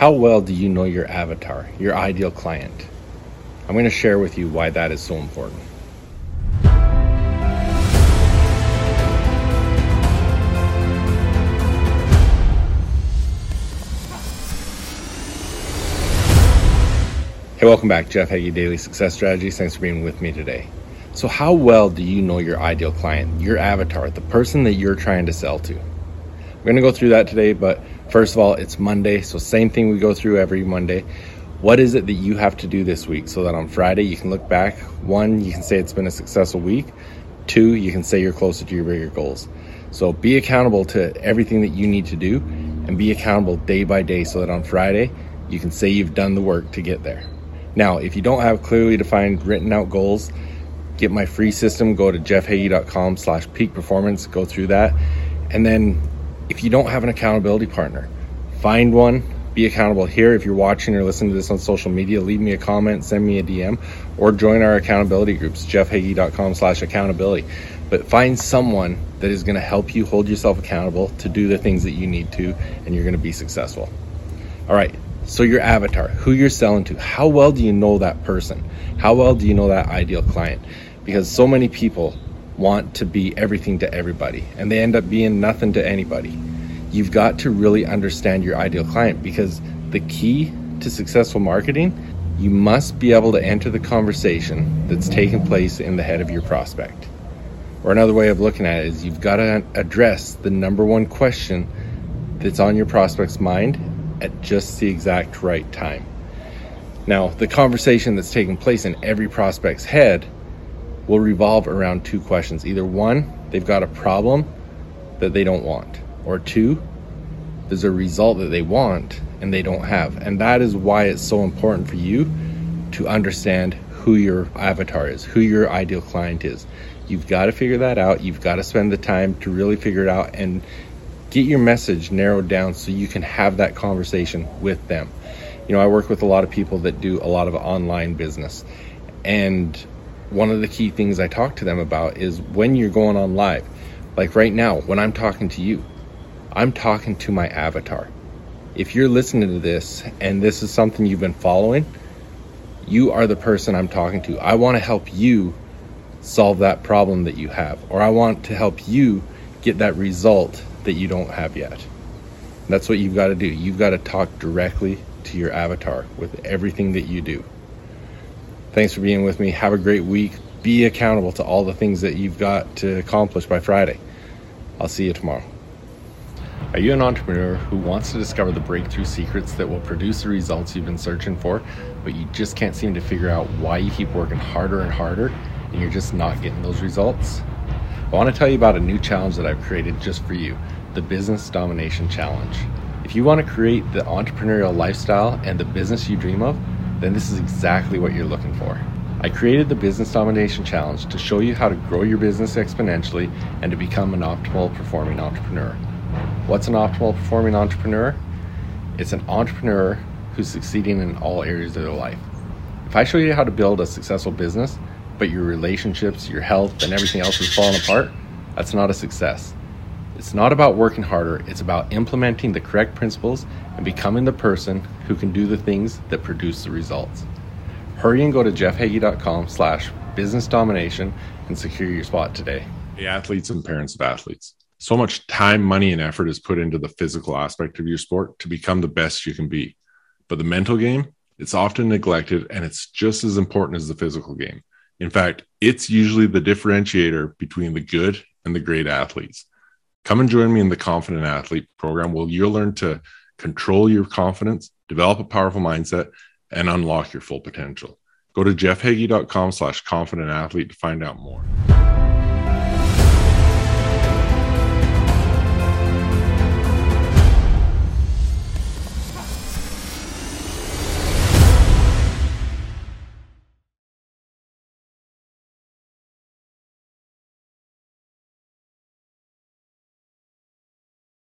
How well do you know your avatar, your ideal client? I'm going to share with you why that is so important. Hey, welcome back. Jeff Hagee, Daily Success Strategies. Thanks for being with me today. So, how well do you know your ideal client, your avatar, the person that you're trying to sell to? We're going to go through that today, but first of all, it's Monday. So, same thing we go through every Monday. What is it that you have to do this week so that on Friday you can look back? One, you can say it's been a successful week. Two, you can say you're closer to your bigger goals. So, be accountable to everything that you need to do and be accountable day by day so that on Friday you can say you've done the work to get there. Now, if you don't have clearly defined written out goals, get my free system, go to jeffhagee.com slash peak performance, go through that. And then if you don't have an accountability partner, find one, be accountable here. If you're watching or listening to this on social media, leave me a comment, send me a DM, or join our accountability groups, jeffhagee.com slash accountability. But find someone that is going to help you hold yourself accountable to do the things that you need to, and you're going to be successful. All right, so, your avatar, who you're selling to, how well do you know that person? How well do you know that ideal client? Because so many people want to be everything to everybody and they end up being nothing to anybody. You've got to really understand your ideal client because the key to successful marketing, you must be able to enter the conversation that's taking place in the head of your prospect. Or another way of looking at it is you've got to address the number one question that's on your prospect's mind at just the exact right time. Now, the conversation that's taking place in every prospect's head will revolve around two questions. Either one, they've got a problem that they don't want, or two, there's a result that they want and they don't have. And that is why it's so important for you to understand who your avatar is, who your ideal client is. You've got to figure that out. You've got to spend the time to really figure it out and get your message narrowed down so you can have that conversation with them. You know, I work with a lot of people that do a lot of online business. And one of the key things I talk to them about is when you're going on live. Like right now, when I'm talking to you, I'm talking to my avatar. If you're listening to this and this is something you've been following, you are the person I'm talking to. I want to help you solve that problem that you have, or I want to help you get that result that you don't have yet. That's what you've got to do. You've got to talk directly to your avatar with everything that you do. Thanks for being with me. Have a great week. Be accountable to all the things that you've got to accomplish by Friday. I'll see you tomorrow. Are you an entrepreneur who wants to discover the breakthrough secrets that will produce the results you've been searching for, but you just can't seem to figure out why you keep working harder and harder and you're just not getting those results? I want to tell you about a new challenge that I've created just for you the Business Domination Challenge. If you want to create the entrepreneurial lifestyle and the business you dream of, then this is exactly what you're looking for. I created the Business Domination Challenge to show you how to grow your business exponentially and to become an optimal performing entrepreneur. What's an optimal performing entrepreneur? It's an entrepreneur who's succeeding in all areas of their life. If I show you how to build a successful business, but your relationships, your health, and everything else is falling apart, that's not a success. It's not about working harder, it's about implementing the correct principles and becoming the person who can do the things that produce the results. Hurry and go to jeffhagee.com slash business domination and secure your spot today. Hey, athletes and parents of athletes. So much time, money, and effort is put into the physical aspect of your sport to become the best you can be. But the mental game, it's often neglected and it's just as important as the physical game. In fact, it's usually the differentiator between the good and the great athletes. Come and join me in the Confident Athlete program where you'll learn to control your confidence, develop a powerful mindset, and unlock your full potential. Go to jeffhagee.com slash confident athlete to find out more.